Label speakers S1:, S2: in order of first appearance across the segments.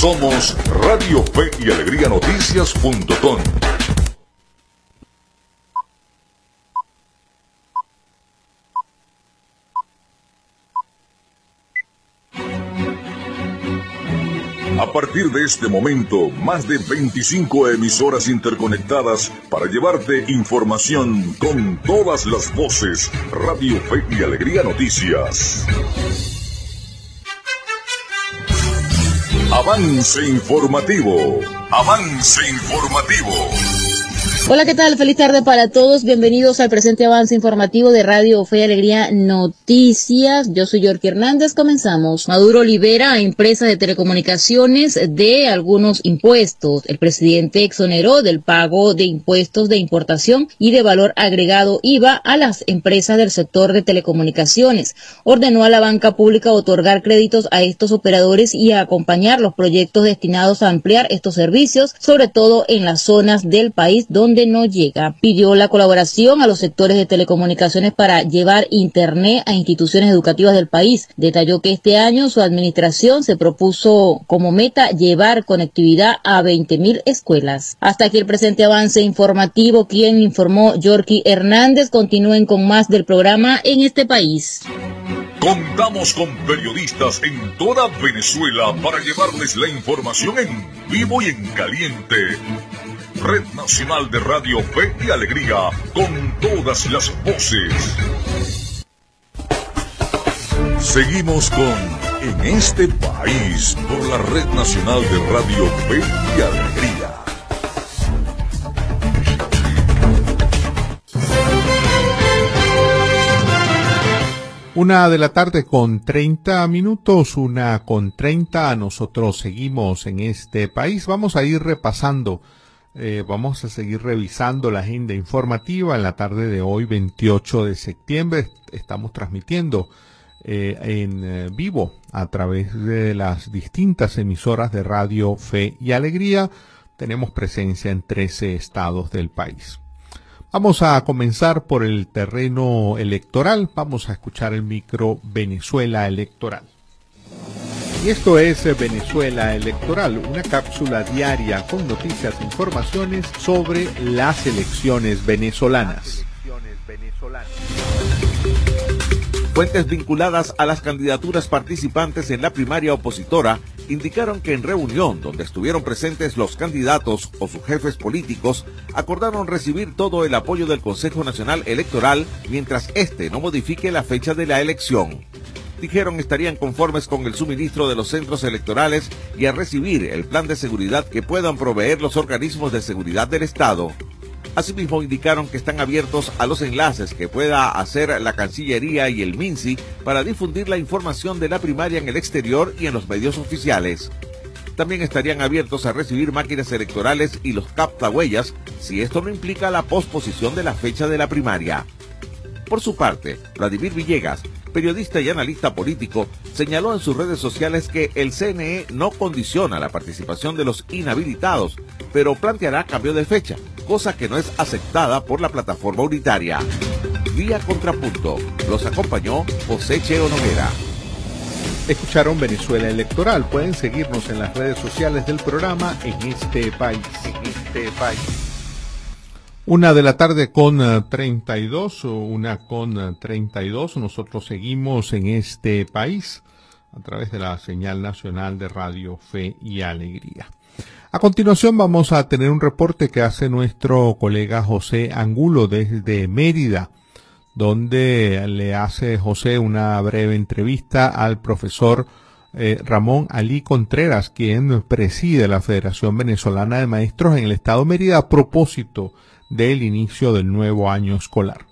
S1: Somos Radio Fe y Alegría Noticias.com. A partir de este momento, más de 25 emisoras interconectadas para llevarte información con todas las voces. Radio Fe y Alegría Noticias. Avance informativo. Avance informativo.
S2: Hola, ¿qué tal? Feliz tarde para todos. Bienvenidos al presente avance informativo de Radio Fe y Alegría Noticias. Yo soy York Hernández. Comenzamos. Maduro libera a empresas de telecomunicaciones de algunos impuestos. El presidente exoneró del pago de impuestos de importación y de valor agregado IVA a las empresas del sector de telecomunicaciones. Ordenó a la banca pública otorgar créditos a estos operadores y a acompañar los proyectos destinados a ampliar estos servicios, sobre todo en las zonas del país donde no llega. Pidió la colaboración a los sectores de telecomunicaciones para llevar Internet a instituciones educativas del país. Detalló que este año su administración se propuso como meta llevar conectividad a 20.000 escuelas. Hasta aquí el presente avance informativo. Quien informó Yorky Hernández. Continúen con más del programa en este país.
S1: Contamos con periodistas en toda Venezuela para llevarles la información en vivo y en caliente Red Nacional de Radio Fe y Alegría, con todas las voces. Seguimos con En este país por la Red Nacional de Radio Fe y Alegría.
S3: Una de la tarde con 30 minutos, una con 30. Nosotros seguimos en este país. Vamos a ir repasando eh, vamos a seguir revisando la agenda informativa en la tarde de hoy, 28 de septiembre. Estamos transmitiendo eh, en eh, vivo a través de las distintas emisoras de radio Fe y Alegría. Tenemos presencia en 13 estados del país. Vamos a comenzar por el terreno electoral. Vamos a escuchar el micro Venezuela Electoral. Y esto es eh, Venezuela Electoral, una cápsula diaria con noticias e informaciones sobre las elecciones venezolanas.
S4: Fuentes vinculadas a las candidaturas participantes en la primaria opositora indicaron que en reunión donde estuvieron presentes los candidatos o sus jefes políticos, acordaron recibir todo el apoyo del Consejo Nacional Electoral mientras éste no modifique la fecha de la elección dijeron estarían conformes con el suministro de los centros electorales y a recibir el plan de seguridad que puedan proveer los organismos de seguridad del Estado. Asimismo indicaron que están abiertos a los enlaces que pueda hacer la Cancillería y el MINSI para difundir la información de la primaria en el exterior y en los medios oficiales. También estarían abiertos a recibir máquinas electorales y los captahuellas si esto no implica la posposición de la fecha de la primaria. Por su parte, Vladimir Villegas, periodista y analista político, señaló en sus redes sociales que el CNE no condiciona la participación de los inhabilitados, pero planteará cambio de fecha, cosa que no es aceptada por la plataforma unitaria. Vía Contrapunto. Los acompañó José Cheo Noguera.
S3: Escucharon Venezuela Electoral. Pueden seguirnos en las redes sociales del programa en este país. En este país. Una de la tarde con 32, eh, una con 32. Eh, Nosotros seguimos en este país a través de la señal nacional de Radio Fe y Alegría. A continuación vamos a tener un reporte que hace nuestro colega José Angulo desde Mérida, donde le hace José una breve entrevista al profesor eh, Ramón Ali Contreras, quien preside la Federación Venezolana de Maestros en el Estado Mérida a propósito del inicio del nuevo año escolar.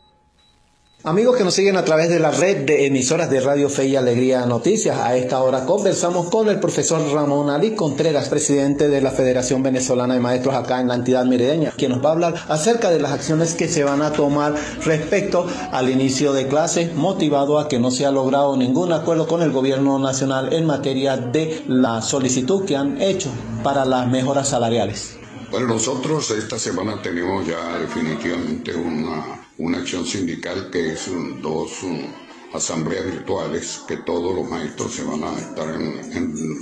S5: Amigos que nos siguen a través de la red de emisoras de Radio Fe y Alegría Noticias, a esta hora conversamos con el profesor Ramón Ali Contreras, presidente de la Federación Venezolana de Maestros acá en la entidad merideña, quien nos va a hablar acerca de las acciones que se van a tomar respecto al inicio de clases, motivado a que no se ha logrado ningún acuerdo con el gobierno nacional en materia de la solicitud que han hecho para las mejoras salariales.
S6: Bueno, nosotros esta semana tenemos ya definitivamente una, una acción sindical que es dos asambleas virtuales, que todos los maestros se van a estar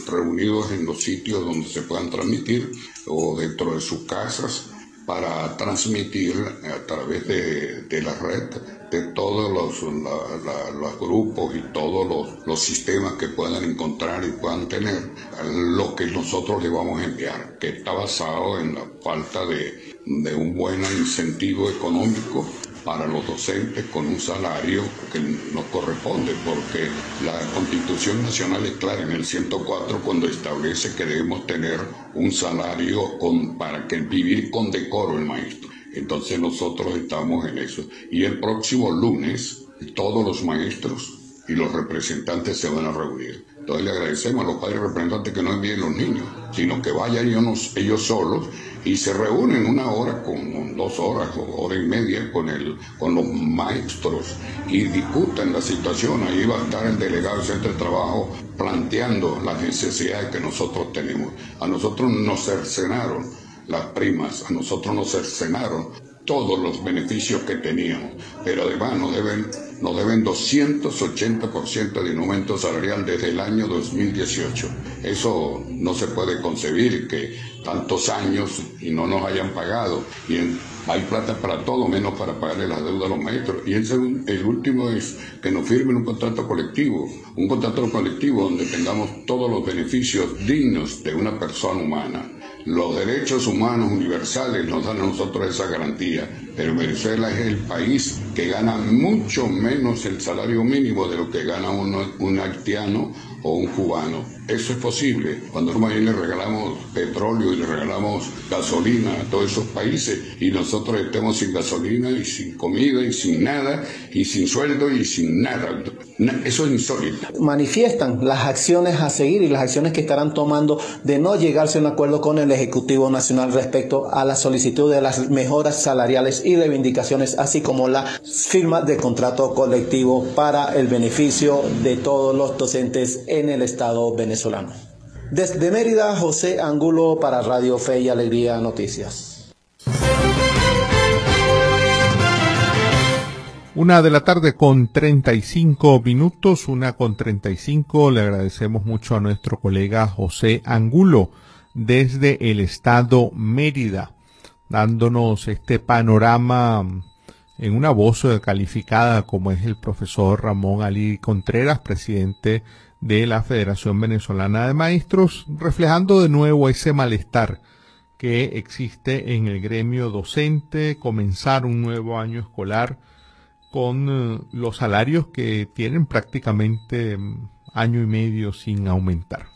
S6: reunidos en los sitios donde se puedan transmitir o dentro de sus casas para transmitir a través de, la red de todos los, grupos y todos los, los, sistemas que puedan encontrar y puedan tener lo que nosotros le vamos a enviar, que está basado en la falta de, de un buen incentivo económico para los docentes con un salario que nos corresponde, porque la Constitución Nacional es clara en el 104 cuando establece que debemos tener un salario con, para que vivir con decoro el maestro. Entonces nosotros estamos en eso. Y el próximo lunes todos los maestros y los representantes se van a reunir. Entonces le agradecemos a los padres representantes que no envíen los niños, sino que vayan ellos, ellos solos y se reúnen una hora, con dos horas o hora y media con, el, con los maestros y discutan la situación. Ahí va a estar el delegado del centro de trabajo planteando las necesidades que nosotros tenemos. A nosotros nos cercenaron las primas, a nosotros nos cercenaron todos los beneficios que teníamos, pero además nos deben, nos deben 280% de aumento salarial desde el año 2018. Eso no se puede concebir que tantos años y no nos hayan pagado. Y hay plata para todo, menos para pagarle las deudas a los maestros. Y el, el último es que nos firmen un contrato colectivo, un contrato colectivo donde tengamos todos los beneficios dignos de una persona humana los derechos humanos universales nos dan a nosotros esa garantía, pero Venezuela es el país que gana mucho menos el salario mínimo de lo que gana un haitiano o un cubano. Eso es posible. Cuando le regalamos petróleo y le regalamos gasolina a todos esos países y nosotros estemos sin gasolina y sin comida y sin nada y sin sueldo y sin nada. Eso es insólito.
S5: Manifiestan las acciones a seguir y las acciones que estarán tomando de no llegarse a un acuerdo con el Ejecutivo Nacional respecto a la solicitud de las mejoras salariales y reivindicaciones, así como la firma de contrato colectivo para el beneficio de todos los docentes en el Estado venezolano. Desde Mérida, José Angulo para Radio Fe y Alegría Noticias.
S3: Una de la tarde con 35 minutos, una con 35. Le agradecemos mucho a nuestro colega José Angulo desde el estado Mérida, dándonos este panorama en una voz calificada como es el profesor Ramón Ali Contreras, presidente de la Federación Venezolana de Maestros, reflejando de nuevo ese malestar que existe en el gremio docente, comenzar un nuevo año escolar con eh, los salarios que tienen prácticamente mm, año y medio sin aumentar.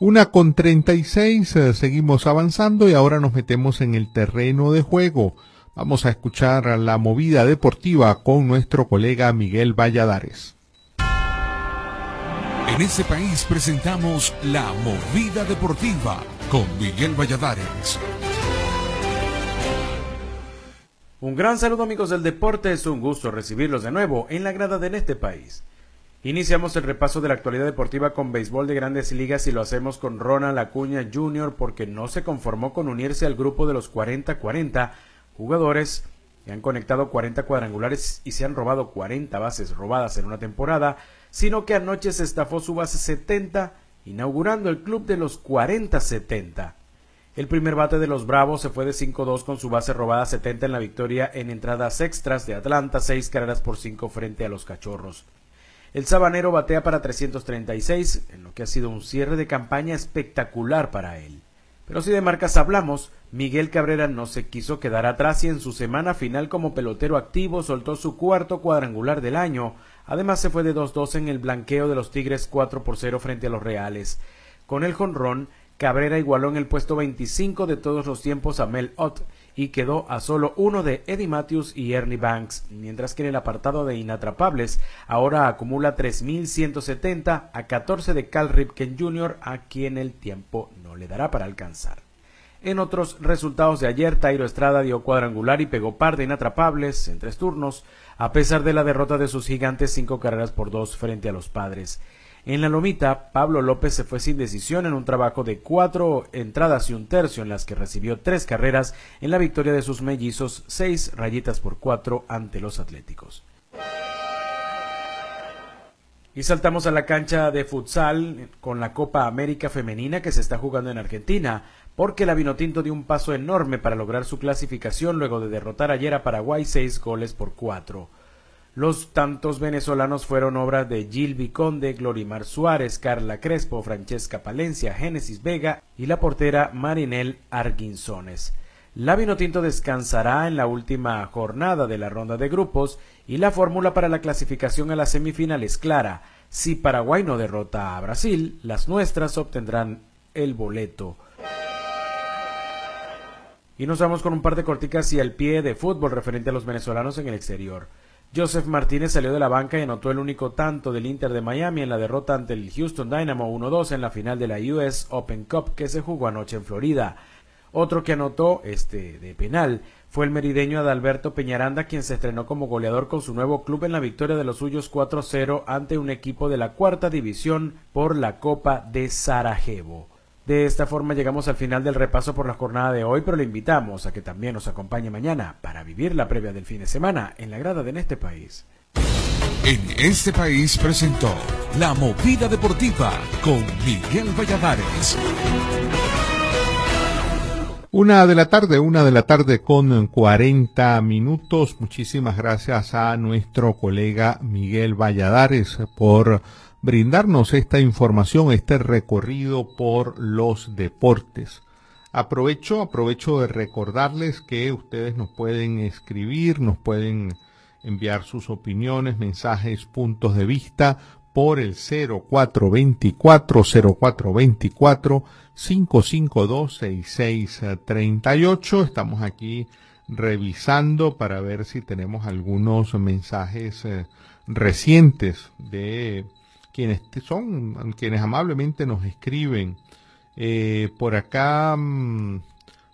S3: Una con 36, eh, seguimos avanzando y ahora nos metemos en el terreno de juego. Vamos a escuchar la movida deportiva con nuestro colega Miguel Valladares.
S1: En ese país presentamos La Movida Deportiva con Miguel Valladares.
S7: Un gran saludo amigos del deporte, es un gusto recibirlos de nuevo en la grada de este país. Iniciamos el repaso de la actualidad deportiva con béisbol de grandes ligas y lo hacemos con Ronald Acuña Jr. porque no se conformó con unirse al grupo de los 40-40 jugadores que han conectado 40 cuadrangulares y se han robado 40 bases robadas en una temporada sino que anoche se estafó su base 70, inaugurando el club de los 40-70. El primer bate de los Bravos se fue de 5-2 con su base robada 70 en la victoria en entradas extras de Atlanta, 6 carreras por 5 frente a los Cachorros. El sabanero batea para 336, en lo que ha sido un cierre de campaña espectacular para él. Pero si de marcas hablamos, Miguel Cabrera no se quiso quedar atrás y en su semana final como pelotero activo soltó su cuarto cuadrangular del año, Además se fue de 2-2 en el blanqueo de los Tigres 4 por 0 frente a los Reales. Con el jonrón, Cabrera igualó en el puesto 25 de todos los tiempos a Mel Ott y quedó a solo uno de Eddie Matthews y Ernie Banks, mientras que en el apartado de inatrapables ahora acumula 3.170 a 14 de Cal Ripken Jr., a quien el tiempo no le dará para alcanzar. En otros resultados de ayer, Tairo Estrada dio cuadrangular y pegó par de inatrapables en tres turnos, a pesar de la derrota de sus gigantes cinco carreras por dos frente a los padres. En la lomita, Pablo López se fue sin decisión en un trabajo de cuatro entradas y un tercio en las que recibió tres carreras en la victoria de sus mellizos, seis rayitas por cuatro ante los Atléticos. Y saltamos a la cancha de futsal con la Copa América Femenina que se está jugando en Argentina, porque la Vinotinto dio un paso enorme para lograr su clasificación luego de derrotar ayer a Paraguay seis goles por cuatro. Los tantos venezolanos fueron obras de Gil Viconde, Glorimar Suárez, Carla Crespo, Francesca Palencia, Génesis Vega y la portera Marinel Arguinzones. La Vinotinto descansará en la última jornada de la ronda de grupos y la fórmula para la clasificación a la semifinal es clara. Si Paraguay no derrota a Brasil, las nuestras obtendrán el boleto. Y nos vamos con un par de corticas y al pie de fútbol referente a los venezolanos en el exterior. Joseph Martínez salió de la banca y anotó el único tanto del Inter de Miami en la derrota ante el Houston Dynamo 1-2 en la final de la US Open Cup que se jugó anoche en Florida. Otro que anotó, este de penal, fue el merideño Adalberto Peñaranda, quien se estrenó como goleador con su nuevo club en la victoria de los suyos 4-0 ante un equipo de la cuarta división por la Copa de Sarajevo. De esta forma llegamos al final del repaso por la jornada de hoy, pero le invitamos a que también nos acompañe mañana para vivir la previa del fin de semana en la grada de En este país.
S1: En este país presentó La Movida Deportiva con Miguel Valladares.
S3: Una de la tarde, una de la tarde con 40 minutos. Muchísimas gracias a nuestro colega Miguel Valladares por brindarnos esta información, este recorrido por los deportes. Aprovecho, aprovecho de recordarles que ustedes nos pueden escribir, nos pueden enviar sus opiniones, mensajes, puntos de vista por el 0424 0424 552 6638. Estamos aquí revisando para ver si tenemos algunos mensajes eh, recientes de quienes son, quienes amablemente nos escriben. Eh, por acá mm,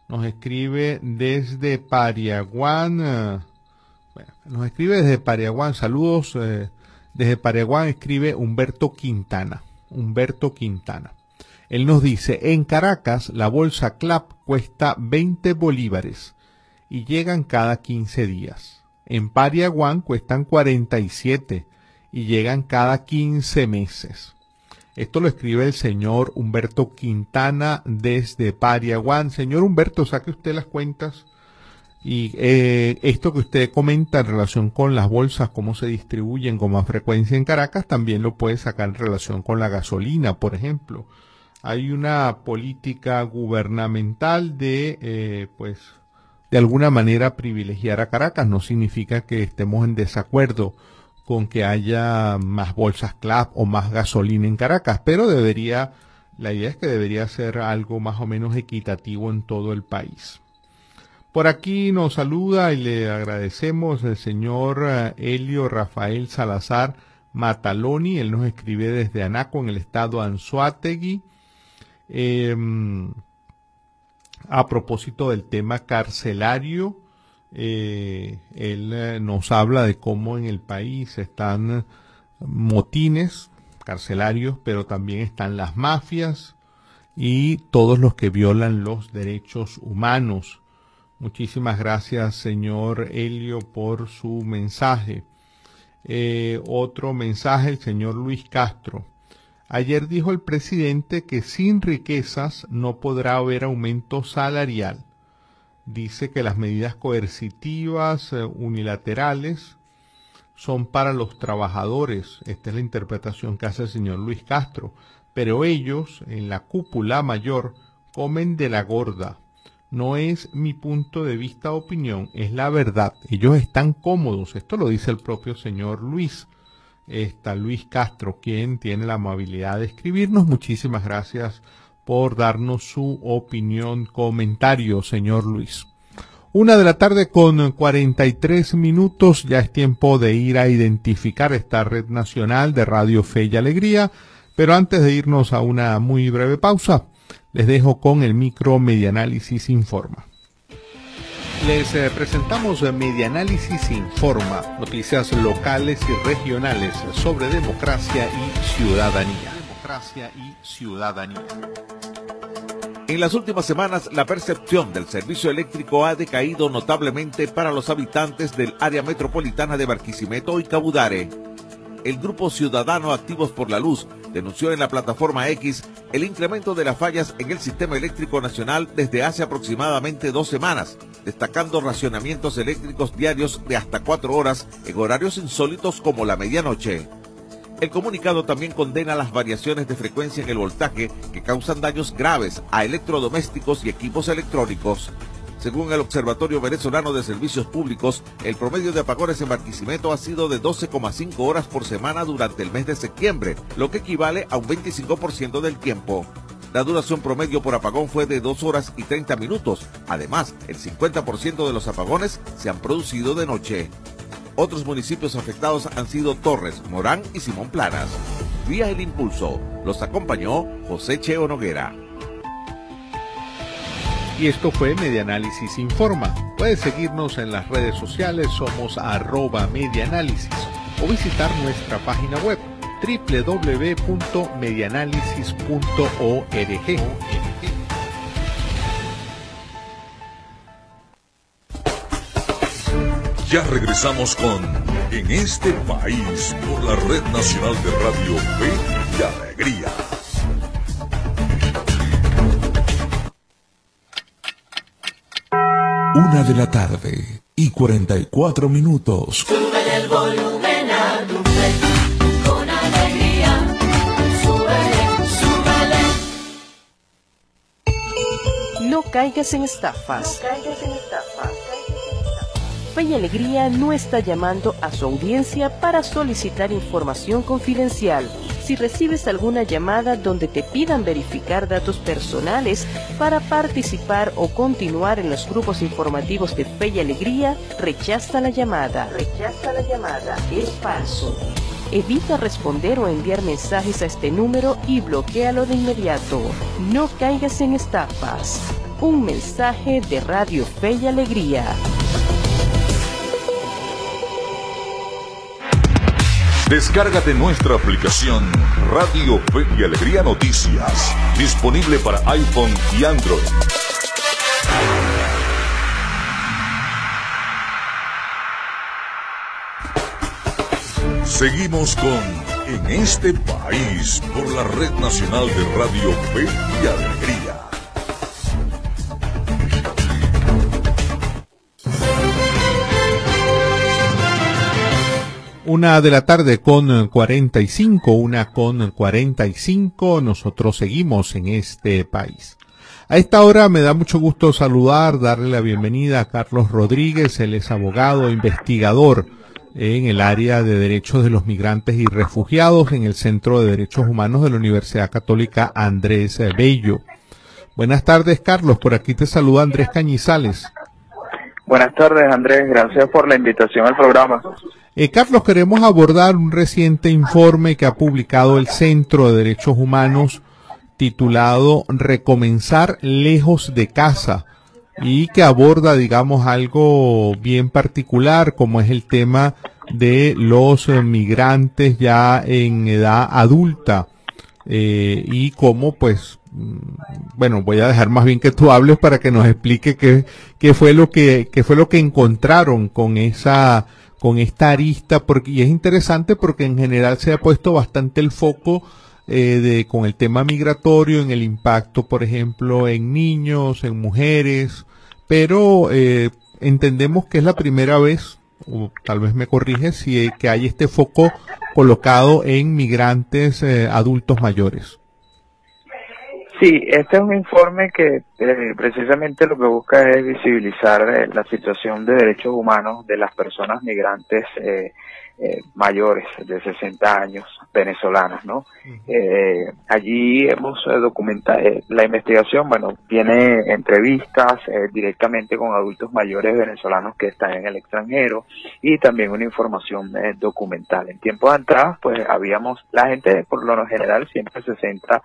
S3: nos escribe desde Pariaguán, eh, nos escribe desde Pariaguán, saludos, eh, desde Pariaguán escribe Humberto Quintana, Humberto Quintana. Él nos dice, en Caracas la bolsa CLAP cuesta 20 bolívares y llegan cada 15 días. En Pariaguán cuestan 47 y llegan cada 15 meses. Esto lo escribe el señor Humberto Quintana desde Pariaguán. Señor Humberto, saque usted las cuentas. Y eh, esto que usted comenta en relación con las bolsas, cómo se distribuyen con más frecuencia en Caracas, también lo puede sacar en relación con la gasolina, por ejemplo. Hay una política gubernamental de, eh, pues, de alguna manera privilegiar a Caracas. No significa que estemos en desacuerdo con que haya más bolsas CLAP o más gasolina en Caracas, pero debería, la idea es que debería ser algo más o menos equitativo en todo el país. Por aquí nos saluda y le agradecemos el señor eh, Helio Rafael Salazar Mataloni, él nos escribe desde Anaco en el estado Anzuategui. Em, a propósito del tema carcelario, eh, él eh, nos habla de cómo en el país están motines carcelarios, pero también están las mafias y todos los que violan los derechos humanos. Muchísimas gracias, señor Helio, por su mensaje. Eh, otro mensaje, el señor Luis Castro. Ayer dijo el presidente que sin riquezas no podrá haber aumento salarial dice que las medidas coercitivas eh, unilaterales son para los trabajadores. Esta es la interpretación que hace el señor Luis Castro. Pero ellos, en la cúpula mayor, comen de la gorda. No es mi punto de vista o opinión, es la verdad. Ellos están cómodos. Esto lo dice el propio señor Luis. Está Luis Castro, quien tiene la amabilidad de escribirnos. Muchísimas gracias por darnos su opinión, comentario, señor Luis. Una de la tarde con 43 minutos, ya es tiempo de ir a identificar esta red nacional de Radio Fe y Alegría, pero antes de irnos a una muy breve pausa, les dejo con el micro Medianálisis Informa. Les eh, presentamos Medianálisis Informa, noticias locales y regionales sobre democracia y ciudadanía. Democracia y ciudadanía.
S4: En las últimas semanas, la percepción del servicio eléctrico ha decaído notablemente para los habitantes del área metropolitana de Barquisimeto y Cabudare. el grupo ciudadano Activos por la Luz denunció en la plataforma X el incremento de las fallas en el sistema eléctrico nacional desde hace aproximadamente dos semanas, destacando racionamientos eléctricos diarios de hasta cuatro horas en horarios insólitos como la medianoche. El comunicado también condena las variaciones de frecuencia en el voltaje que causan daños graves a electrodomésticos y equipos electrónicos. Según el Observatorio Venezolano de Servicios Públicos, el promedio de apagones en Barquisimeto ha sido de 12,5 horas por semana durante el mes de septiembre, lo que equivale a un 25% del tiempo. La duración promedio por apagón fue de 2 horas y 30 minutos. Además, el 50% de los apagones se han producido de noche. Otros municipios afectados han sido Torres, Morán y Simón Planas. Vía El Impulso, los acompañó José Cheo Noguera.
S3: Y esto fue Medianálisis Informa. Puedes seguirnos en las redes sociales, somos arroba medianálisis o visitar nuestra página web www.medianálisis.org.
S1: Ya regresamos con En este país por la Red Nacional de Radio Fe y Alegría.
S8: Una de la tarde y 44 minutos.
S9: Sube el volumen a tu fe, con alegría. Súbele, súbele.
S10: No caigas en estafas.
S9: No caigas en estafas.
S10: Fe y Alegría no está llamando a su audiencia para solicitar información confidencial. Si recibes alguna llamada donde te pidan verificar datos personales para participar o continuar en los grupos informativos de Fe y Alegría, rechaza la llamada.
S9: Rechaza la llamada.
S10: Es falso. Evita responder o enviar mensajes a este número y bloquealo de inmediato. No caigas en estafas. Un mensaje de Radio Fe y Alegría.
S1: Descárgate nuestra aplicación Radio Fe y Alegría Noticias, disponible para iPhone y Android. Seguimos con En este país por la Red Nacional de Radio Fe y Alegría.
S3: Una de la tarde con 45, una con 45, nosotros seguimos en este país. A esta hora me da mucho gusto saludar, darle la bienvenida a Carlos Rodríguez, él es abogado, investigador en el área de derechos de los migrantes y refugiados en el Centro de Derechos Humanos de la Universidad Católica Andrés Bello. Buenas tardes, Carlos. Por aquí te saluda Andrés Cañizales.
S11: Buenas tardes, Andrés. Gracias por la invitación al programa.
S3: Eh, Carlos, queremos abordar un reciente informe que ha publicado el Centro de Derechos Humanos titulado Recomenzar lejos de casa y que aborda, digamos, algo bien particular como es el tema de los migrantes ya en edad adulta eh, y cómo pues mm, bueno voy a dejar más bien que tú hables para que nos explique qué fue lo que qué fue lo que encontraron con esa con esta arista porque y es interesante porque en general se ha puesto bastante el foco eh, de con el tema migratorio en el impacto por ejemplo en niños en mujeres pero eh, entendemos que es la primera vez o tal vez me corrige si que hay este foco colocado en migrantes eh, adultos mayores
S11: Sí, este es un informe que eh, precisamente lo que busca es visibilizar eh, la situación de derechos humanos de las personas migrantes eh, eh, mayores de 60 años venezolanas, ¿no? Eh, allí hemos eh, documentado la investigación, bueno, tiene entrevistas directamente con adultos mayores venezolanos que están en el extranjero y también una información documental. En tiempos atrás, pues habíamos, la gente por lo general siempre se centra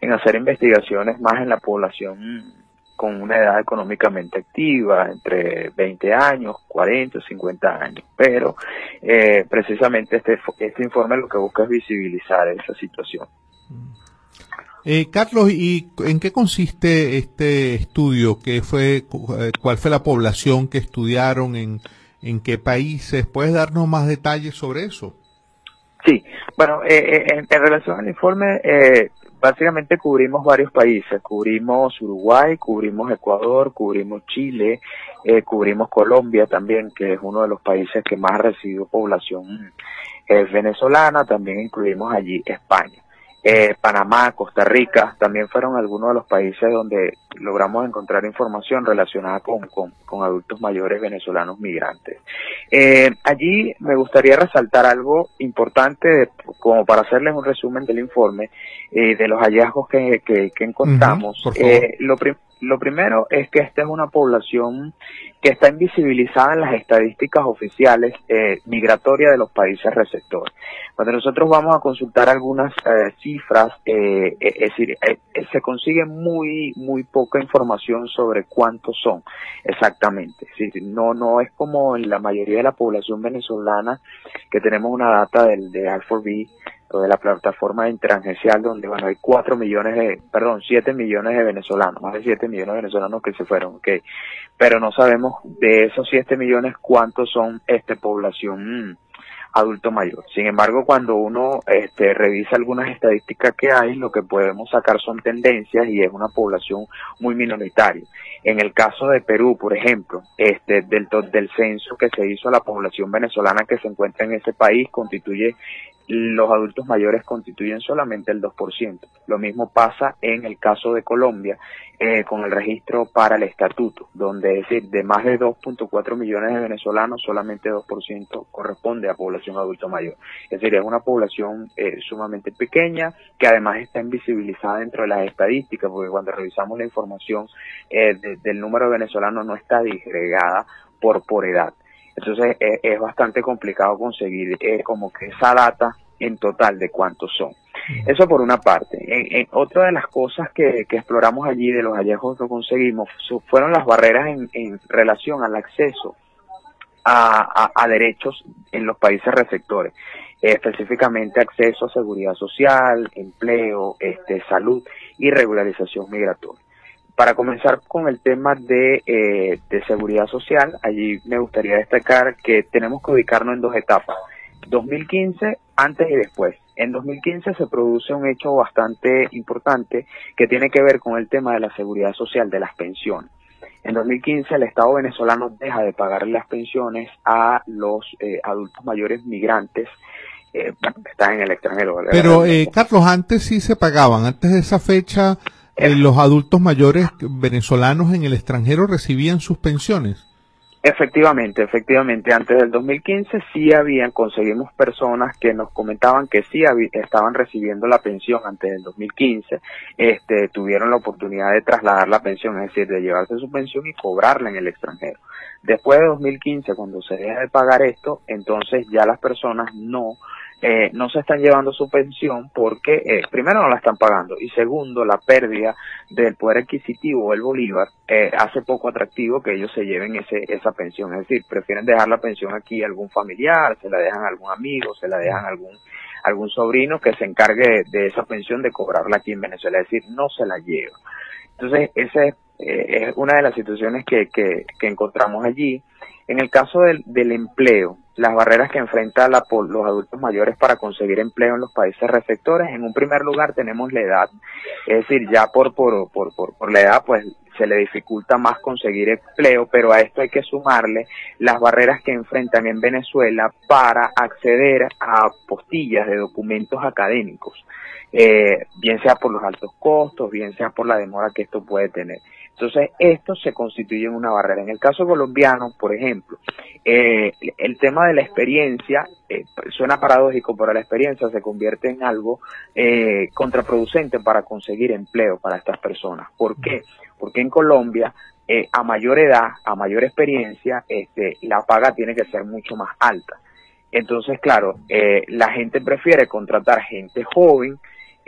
S11: en hacer investigaciones más en la población con una edad económicamente activa, entre 20 años, 40, 50 años. Pero eh, precisamente este, este informe lo que busca es visibilizar esa situación.
S3: Eh, Carlos, ¿y en qué consiste este estudio? ¿Qué fue, eh, ¿Cuál fue la población que estudiaron? ¿En, en qué países? ¿Puedes darnos más detalles sobre eso?
S11: Sí, Bueno, eh, eh, en, en relación al informe, eh, básicamente cubrimos varios países. Cubrimos Uruguay, cubrimos Ecuador, cubrimos Chile, eh, cubrimos Colombia también, que es uno de los países que más ha recibido población eh, venezolana. También incluimos allí España. Eh, Panamá, Costa Rica, también fueron algunos de los países donde logramos encontrar información relacionada con, con, con adultos mayores venezolanos migrantes. Eh, allí me gustaría resaltar algo importante, de- como para hacerles un resumen del informe, eh, de los hallazgos que, que, que encontramos. Eh, lo, prim- lo primero es que esta es una población que está invisibilizada en las estadísticas oficiales eh, migratorias de los países receptores. Cuando nosotros vamos a consultar algunas eh, cifras, eh, eh, es decir, eh, se consigue muy muy poca información sobre cuántos son exactamente. Decir, no no es como en la mayoría de la población venezolana que tenemos una data del de R4B o de la plataforma interagencial donde bueno hay cuatro millones de, perdón, siete millones de venezolanos, más de siete millones de venezolanos que se fueron, ok, pero no sabemos de esos siete millones cuántos son este población mm, adulto mayor. Sin embargo, cuando uno este, revisa algunas estadísticas que hay, lo que podemos sacar son tendencias y es una población muy minoritaria. En el caso de Perú, por ejemplo, este, del, del censo que se hizo a la población venezolana que se encuentra en ese país constituye los adultos mayores constituyen solamente el 2%. Lo mismo pasa en el caso de Colombia eh, con el registro para el estatuto, donde es decir, de más de 2.4 millones de venezolanos, solamente 2% corresponde a población adulto mayor. Es decir, es una población eh, sumamente pequeña que además está invisibilizada dentro de las estadísticas, porque cuando revisamos la información eh, de- del número de venezolanos no está disgregada por, por edad. Entonces eh, es bastante complicado conseguir eh, como que esa data en total de cuántos son. Eso por una parte. En, en otra de las cosas que, que exploramos allí, de los hallazgos que conseguimos, fueron las barreras en, en relación al acceso a, a- a derechos en los países receptores, eh, específicamente acceso a seguridad social, empleo, este, salud y regularización migratoria. Para comenzar con el tema de, eh, de seguridad social, allí me gustaría destacar que tenemos que ubicarnos en dos etapas. 2015, antes y después. En 2015 se produce un hecho bastante importante que tiene que ver con el tema de la seguridad social, de las pensiones. En 2015 el Estado venezolano deja de pagarle las pensiones a los eh, adultos mayores migrantes eh, que están en el extranjero.
S3: Pero, eh, Carlos, antes sí se pagaban. Antes de esa fecha, eh, los adultos mayores venezolanos en el extranjero recibían sus pensiones.
S11: Efectivamente, efectivamente, antes del 2015 sí habían, conseguimos personas que nos comentaban que sí estaban recibiendo la pensión antes del 2015, este, tuvieron la oportunidad de trasladar la pensión, es decir, de llevarse su pensión y cobrarla en el extranjero. Después de 2015, cuando se deja de pagar esto, entonces ya las personas no eh, no se están llevando su pensión porque eh, primero no la están pagando y segundo la pérdida del poder adquisitivo del bolívar eh, hace poco atractivo que ellos se lleven ese, esa pensión. Es decir prefieren dejar la pensión aquí a algún familiar se la dejan a algún amigo se la dejan a algún algún sobrino que se encargue de, esa pensión de cobrarla aquí en Venezuela. Es decir no se la lleva. Entonces esa es, eh, es una de las situaciones que, que, que encontramos allí. En el caso del, del empleo, las barreras que enfrentan la, los adultos mayores para conseguir empleo en los países receptores, en un primer lugar tenemos la edad, es decir, ya por, por, por, por, por la edad pues se le dificulta más conseguir empleo, pero a esto hay que sumarle las barreras que enfrentan en Venezuela para acceder a postillas de documentos académicos, eh, bien sea por los altos costos, bien sea por la demora que esto puede tener. Entonces, esto se constituye en una barrera. En el caso colombiano, por ejemplo, eh, el tema de la experiencia, eh, suena paradójico, pero la experiencia se convierte en algo eh, contraproducente para conseguir empleo para estas personas. ¿Por qué? Porque en Colombia, eh, a mayor edad, a mayor experiencia, este, la paga tiene que ser mucho más alta. Entonces, claro, eh, la gente prefiere contratar gente joven,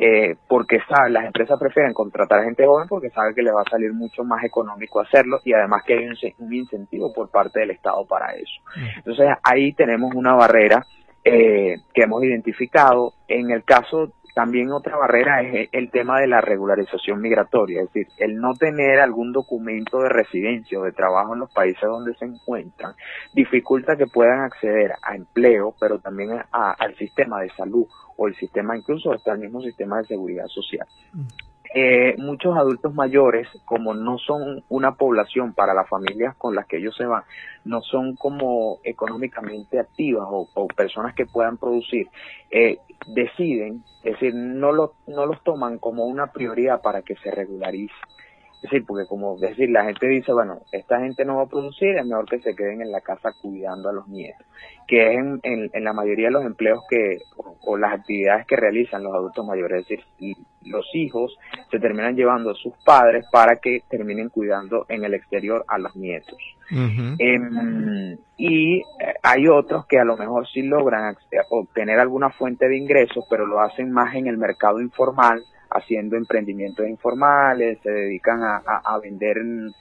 S11: eh, porque sabe, las empresas prefieren contratar gente joven porque saben que les va a salir mucho más económico hacerlo y además que hay un, un incentivo por parte del Estado para eso. Entonces ahí tenemos una barrera eh, que hemos identificado. En el caso también otra barrera es el tema de la regularización migratoria, es decir, el no tener algún documento de residencia o de trabajo en los países donde se encuentran dificulta que puedan acceder a empleo, pero también a- al sistema de salud o el sistema incluso hasta el mismo sistema de seguridad social. Eh, muchos adultos mayores, como no son una población para las familias con las que ellos se van, no son como económicamente activas o, personas que puedan producir, eh, deciden, es decir, no, lo, no los toman como una prioridad para que se regularice. Es decir, porque como decir, la gente dice, bueno, esta gente no va a producir, es mejor que se queden en la casa cuidando a los nietos, que es en, en, en la mayoría de los empleos que, o, o las actividades que realizan los adultos mayores, es decir, los hijos se terminan llevando a sus padres para que terminen cuidando en el exterior a los nietos. Em, y eh, hay otros que a lo mejor sí logran acce- obtener alguna fuente de ingresos, pero lo hacen más en el mercado informal, haciendo emprendimientos informales, se dedican a, a- a vender,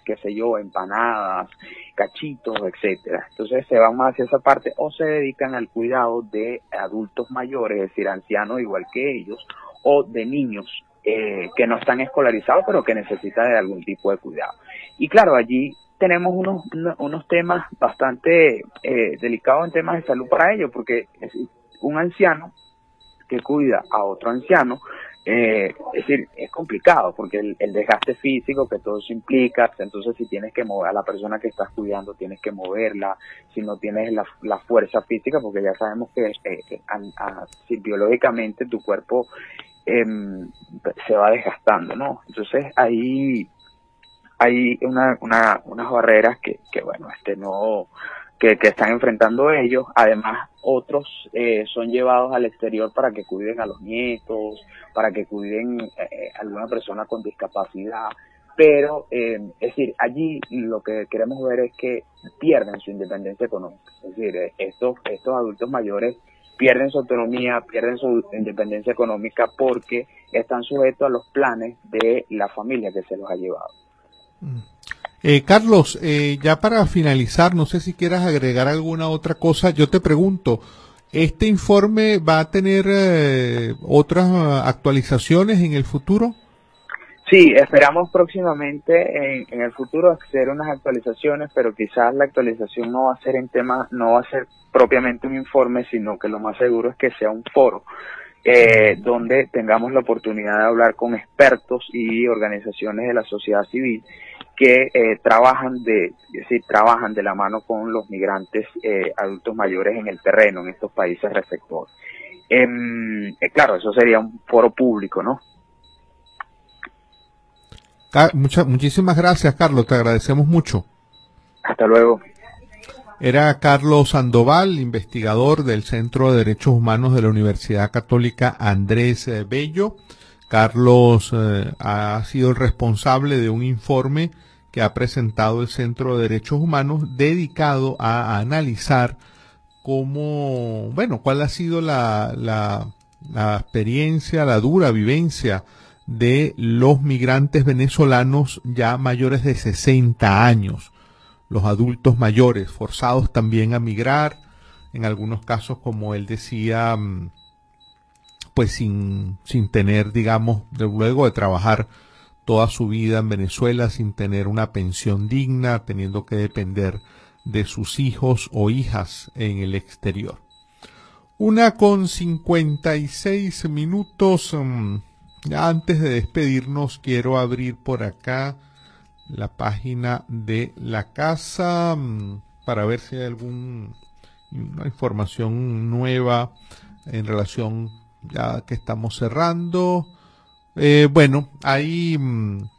S11: qué sé yo, empanadas, cachitos, etcétera. Entonces se van más hacia esa parte o se dedican al cuidado de adultos mayores, es decir, ancianos igual que ellos, o de niños eh, que no están escolarizados, pero que necesitan de algún tipo de cuidado. Y claro, allí tenemos unos, uno- unos temas bastante eh, delicados en temas de salud para ellos, porque un anciano que cuida a otro anciano, eh, es decir, es complicado porque el, el desgaste físico que todo eso implica, entonces si tienes que mover a la persona que estás cuidando, tienes que moverla, si no tienes la, la fuerza física, porque ya sabemos que eh, biológicamente tu cuerpo em, se va desgastando, ¿no? Entonces ahí hay una, una, unas barreras que bueno, este no, que, están enfrentando ellos. Además, otros eh, son llevados al exterior para que cuiden a los nietos, para que cuiden eh, a alguna persona con discapacidad. Pero, eh, es decir, allí lo que queremos ver es que pierden su independencia económica. Es decir, eh, estos, estos adultos mayores pierden su autonomía, pierden su independencia económica porque están sujetos a los planes de la familia que se los ha llevado.
S3: Eh, Carlos, eh, ya para finalizar, no sé si quieras agregar alguna otra cosa. Yo te pregunto, ¿este informe va a tener eh, otras actualizaciones en el futuro?
S11: Sí, esperamos próximamente en, en el futuro hacer unas actualizaciones, pero quizás la actualización no va a ser en tema, no va a ser propiamente un informe, sino que lo más seguro es que sea un foro eh, donde tengamos la oportunidad de hablar con expertos y organizaciones de la sociedad civil que eh, trabajan de, decir, trabajan de la mano con los migrantes eh, adultos mayores en el terreno en estos países receptores. Em, eh, claro, eso sería un foro público, ¿no?
S3: Mucha- muchísimas gracias, Carlos, te agradecemos mucho.
S11: Hasta luego.
S3: Era Carlos Sandoval, investigador del Centro de Derechos Humanos de la Universidad Católica Andrés eh, Bello. Carlos eh, ha sido el responsable de un informe que ha presentado el Centro de Derechos Humanos dedicado a, analizar cómo, bueno, cuál ha sido la, la, la experiencia, la dura vivencia de los migrantes venezolanos ya mayores de 60 años los adultos mayores, forzados también a migrar, en algunos casos, como él decía, mm, pues sin, sin tener, digamos, de- luego de trabajar toda su vida en Venezuela, sin tener una pensión digna, teniendo que depender de sus hijos o hijas en el exterior. Una con 56 minutos. mm, antes de despedirnos, quiero abrir por acá la página de la casa mm, para ver si hay alguna información nueva en relación ya que estamos cerrando. Eh, bueno, hay mm,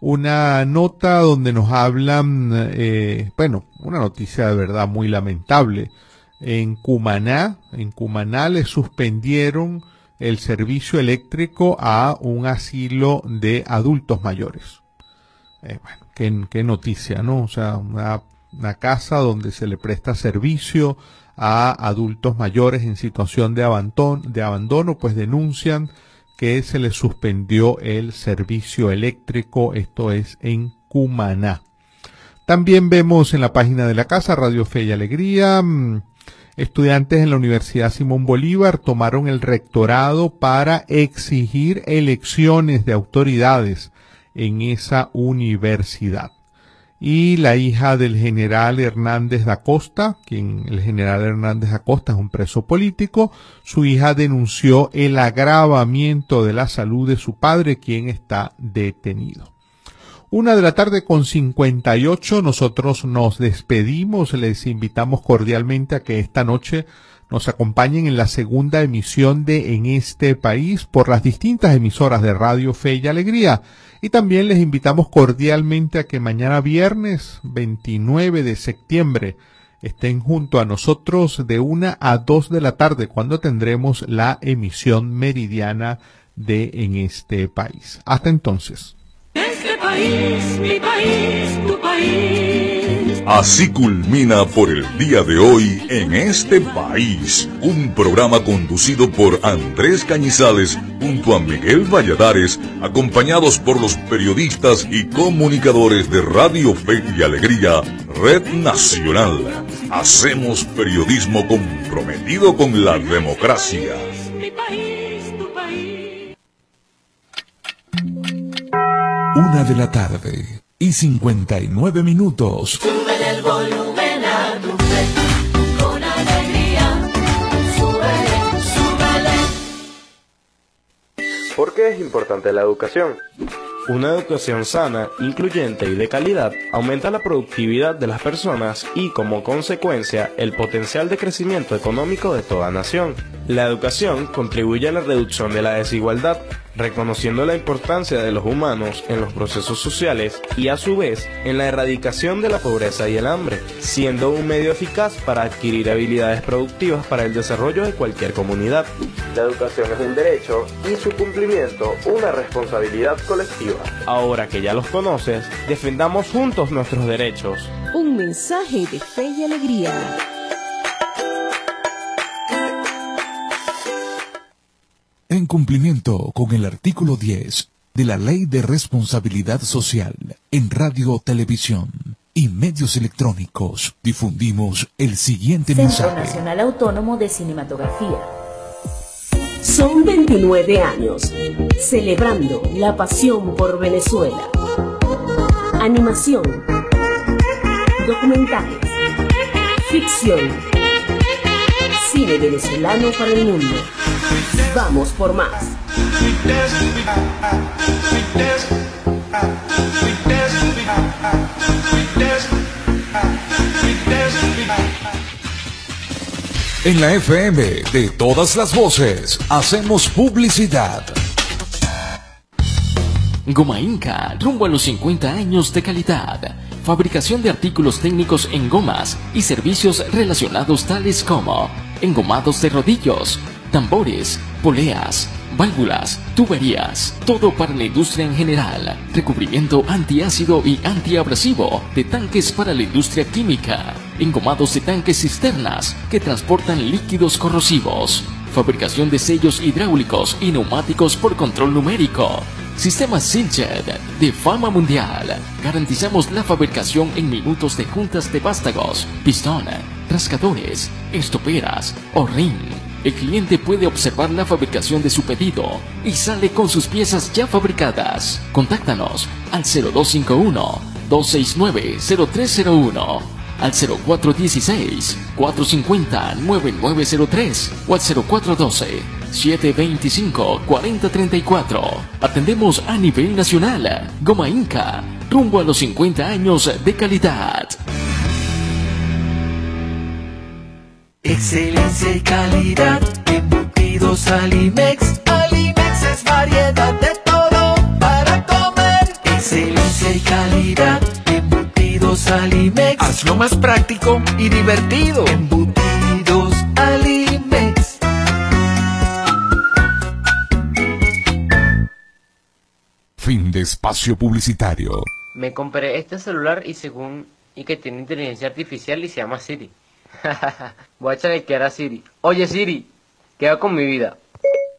S3: una nota donde nos hablan, eh, bueno, una noticia de verdad muy lamentable. En Cumaná, en Cumaná le suspendieron el servicio eléctrico a un asilo de adultos mayores. Eh, bueno, qué, noticia, ¿no? O sea, una, una casa donde se le presta servicio a adultos mayores en situación de abandono, de abandono, pues denuncian que se les suspendió el servicio eléctrico, esto es en Cumaná. También vemos en la página de la casa Radio Fe y Alegría mm, Estudiantes en la Universidad Simón Bolívar tomaron el rectorado para exigir elecciones de autoridades en esa universidad. Y la hija del general Hernández da Costa, quien el general Hernández da Costa es un preso político, su hija denunció el agravamiento de la salud de su padre, quien está detenido. Una de la tarde con 58, nosotros nos despedimos, les invitamos cordialmente a que esta noche nos acompañen en la segunda emisión de En este país por las distintas emisoras de Radio Fe y Alegría. Y también les invitamos cordialmente a que mañana viernes 29 de septiembre estén junto a nosotros de una a dos de la tarde cuando tendremos la emisión meridiana de En este país. Hasta entonces.
S9: Este país, mi país, tu país.
S1: Así culmina por el día de hoy en este país, un programa conducido por Andrés Cañizales junto a Miguel Valladares, acompañados por los periodistas y comunicadores de Radio Fe y Alegría, Red Nacional. Hacemos periodismo comprometido con la democracia.
S9: Mi país,
S8: Una de la tarde y 59 minutos.
S9: Súbele el volumen a tu fe, con alegría. Súbele, súbele.
S12: ¿Por qué es importante la educación? Una educación sana, incluyente y de calidad aumenta la productividad de las personas y, como consecuencia, el potencial de crecimiento económico de toda nación. La educación contribuye a la reducción de la desigualdad, reconociendo la importancia de los humanos en los procesos sociales y, a su vez, en la erradicación de la pobreza y el hambre, siendo un medio eficaz para adquirir habilidades productivas para el desarrollo de cualquier comunidad. La educación es un derecho y su cumplimiento una responsabilidad colectiva. Ahora que ya los conoces, defendamos juntos nuestros derechos.
S10: Un mensaje de fe y alegría.
S8: En cumplimiento con el artículo 10 de la Ley de Responsabilidad Social en Radio, Televisión y Medios Electrónicos, difundimos el siguiente
S13: Centro
S8: mensaje.
S13: Nacional Autónomo de Cinematografía.
S14: Son 29 años celebrando la pasión por Venezuela. Animación, documentales, ficción, cine venezolano para el mundo. Vamos por más.
S8: En la FM de todas las voces, hacemos publicidad.
S15: Goma Inca, rumbo a los 50 años de calidad. Fabricación de artículos técnicos en gomas y servicios relacionados tales como engomados de rodillos, tambores, poleas, válvulas, tuberías, todo para la industria en general, recubrimiento antiácido y antiabrasivo de tanques para la industria química, engomados de tanques cisternas que transportan líquidos corrosivos, fabricación de sellos hidráulicos y neumáticos por control numérico, Sistema Siljet de fama mundial. Garantizamos la fabricación en minutos de juntas de vástagos, pistón, rascadores, estoperas o ring. El cliente puede observar la fabricación de su pedido y sale con sus piezas ya fabricadas. Contáctanos al 0251 269 0301 al 0416 450 9903 o al 0412 725 4034. Atendemos a nivel nacional. Goma Inca, rumbo a los 50 años de calidad.
S9: Excelencia y calidad, embutidos Alimex. Alimex es variedad de todo para comer. Excelencia y calidad, embutidos Alimex.
S16: Hazlo más práctico y divertido.
S9: Embutidos Alimex.
S8: Fin de espacio publicitario.
S17: Me compré este celular y según y que tiene inteligencia artificial y se llama Siri. Voy a echarle que era Siri. Oye Siri, ¿qué hago con mi vida?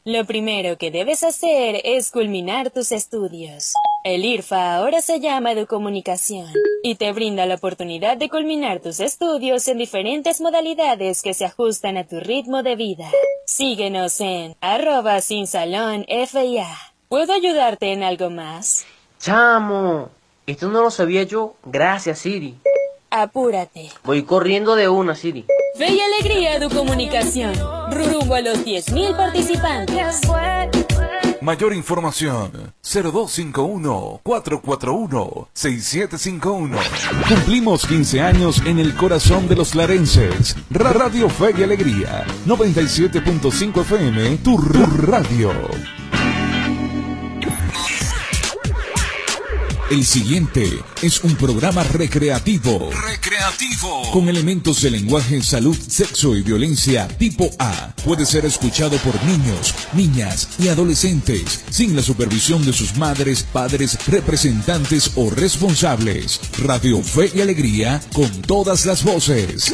S18: Lo primero que debes hacer es culminar tus estudios. El IRFA ahora se llama Educomunicación y te brinda la oportunidad de culminar tus estudios en diferentes modalidades que se ajustan a tu ritmo de vida. Síguenos en arroba sin salón FIA. ¿Puedo ayudarte en algo más?
S17: Chamo, esto no lo sabía yo. Gracias, Siri.
S18: Apúrate.
S17: Voy corriendo de una, Siri.
S18: Fe y alegría Educomunicación. Rumbo a los 10.000 participantes.
S8: Mayor información 0251-441-6751. Cumplimos 15 años en el corazón de los larenses. Radio Fe y Alegría 97.5 FM, tu radio. El siguiente es un programa recreativo. Recreativo. Con elementos de lenguaje, salud, sexo y violencia tipo A. Puede ser escuchado por niños, niñas y adolescentes sin la supervisión de sus madres, padres, representantes o responsables. Radio Fe y Alegría con todas las voces.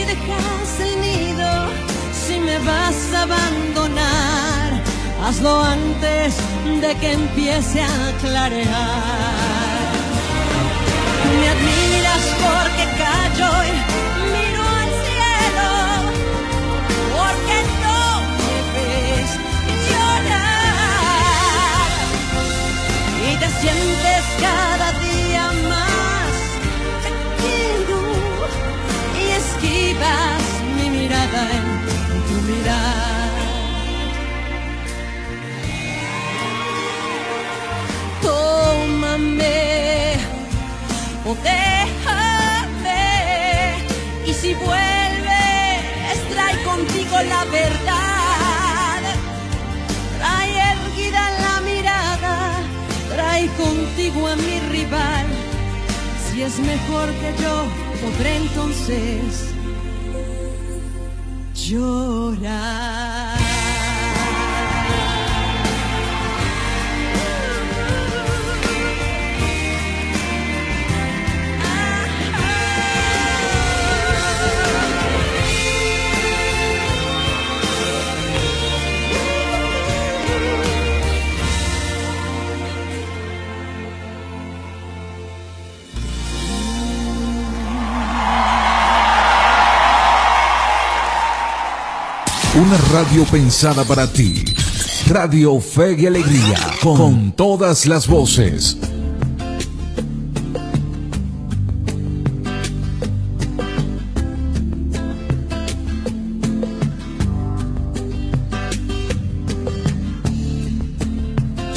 S9: Si dejas el nido, si me vas a abandonar, hazlo antes de que empiece a clarear. Me admiras porque callo y miro al cielo, porque no me ves llorar y te sientes cada día esquivas mi mirada en tu mirar. Tómame o déjame y si vuelves trae contigo la verdad. Trae erguida la mirada, trae contigo a mi rival. Si es mejor que yo, podré entonces llorar.
S8: Una radio pensada para ti. Radio Fe y Alegría. Con todas las voces.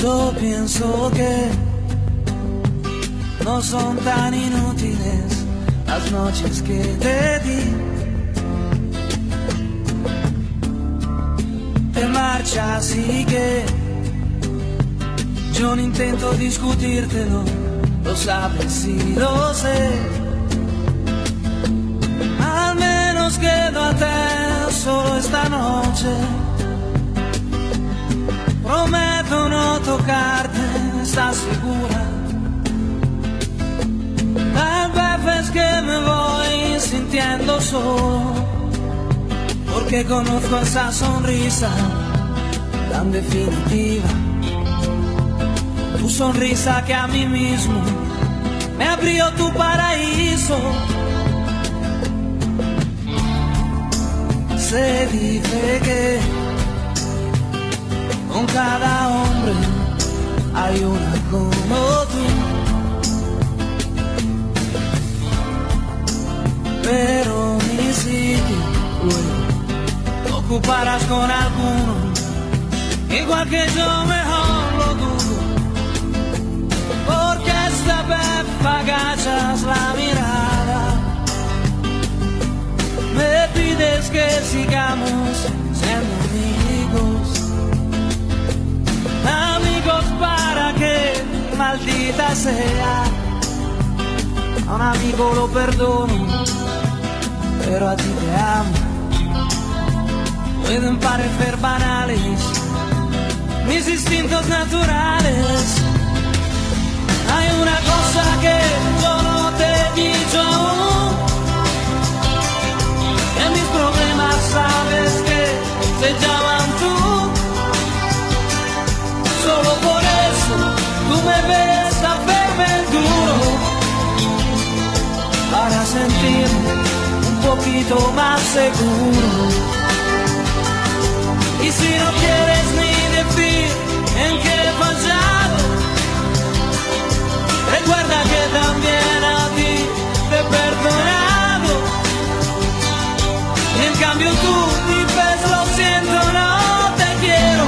S19: Yo pienso que no son tan inútiles las noches que te di. marcia sì che io intento discutirtelo, lo sappi sì, lo sé. Almeno quedo a te solo esta noche. Prometto non toccarte, sta sicura. Tal veces que me voy sintiendo solo, porque conozco esa sonrisa tan definitiva. Tu sonrisa que a mí mismo me abrió tu paraíso. Se dice que con cada hombre hay una como tú. Pero mi sitio luego ocuparás con alguno, igual que yo mejor lo dudo, porque esta vez agachas la mirada, me pides que sigamos siendo amigos, amigos para que maldita sea, a un amigo lo perdono pero a ti te amo. Pueden parecer banales mis instintos naturales. Hay una cosa que yo no te he dicho aún. Que mis problemas sabes que se llaman tú. Solo por eso tú me ves a verme duro. Para sentirme poquito más seguro. Y si no quieres recuerda que también a ti te he perdonado. Y en cambio tú dices lo siento, no te quiero.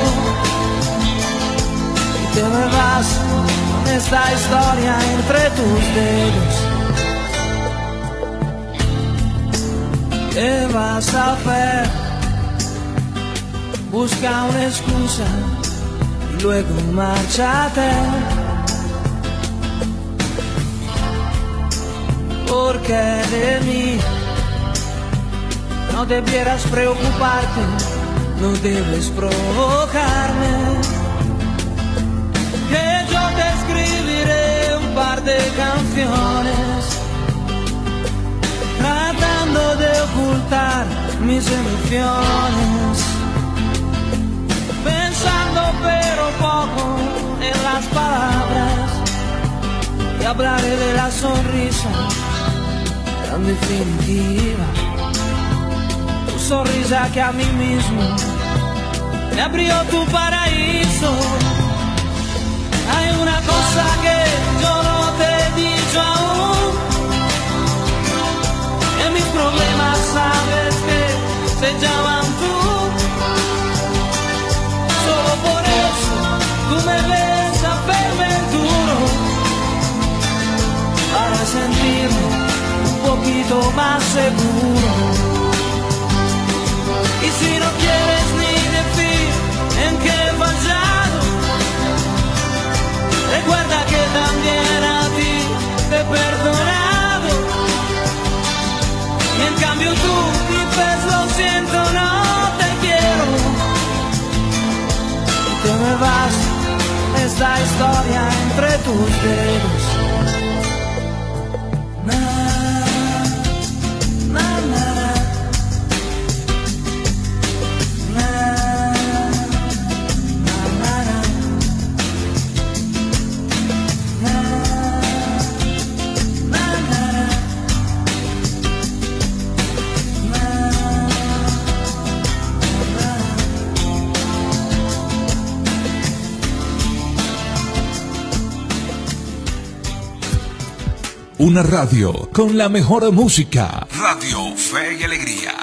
S19: Y te me vas con esta historia entre tus dedos. ¿Qué vas a hacer? Busca una excusa y luego márchate. Porque de mí no debieras preocuparte, no debes provocarme. Que yo te escribiré un par de canciones tratando de ocultar mis emociones, pensando pero poco en las palabras y hablaré de la sonrisa tan definitiva, tu sonrisa que a mí mismo me abrió tu paraíso. Hay una cosa que yo no te he dicho aún que mis problemas sabes que se llaman más seguro. Y si no quieres ni decir en qué he fallado, recuerda que también a ti te he perdonado. Y en cambio tú dices lo siento, no te quiero. Y te me vas esta historia entre tus dedos.
S8: Una radio con la mejor música.
S1: Radio Fe y Alegría.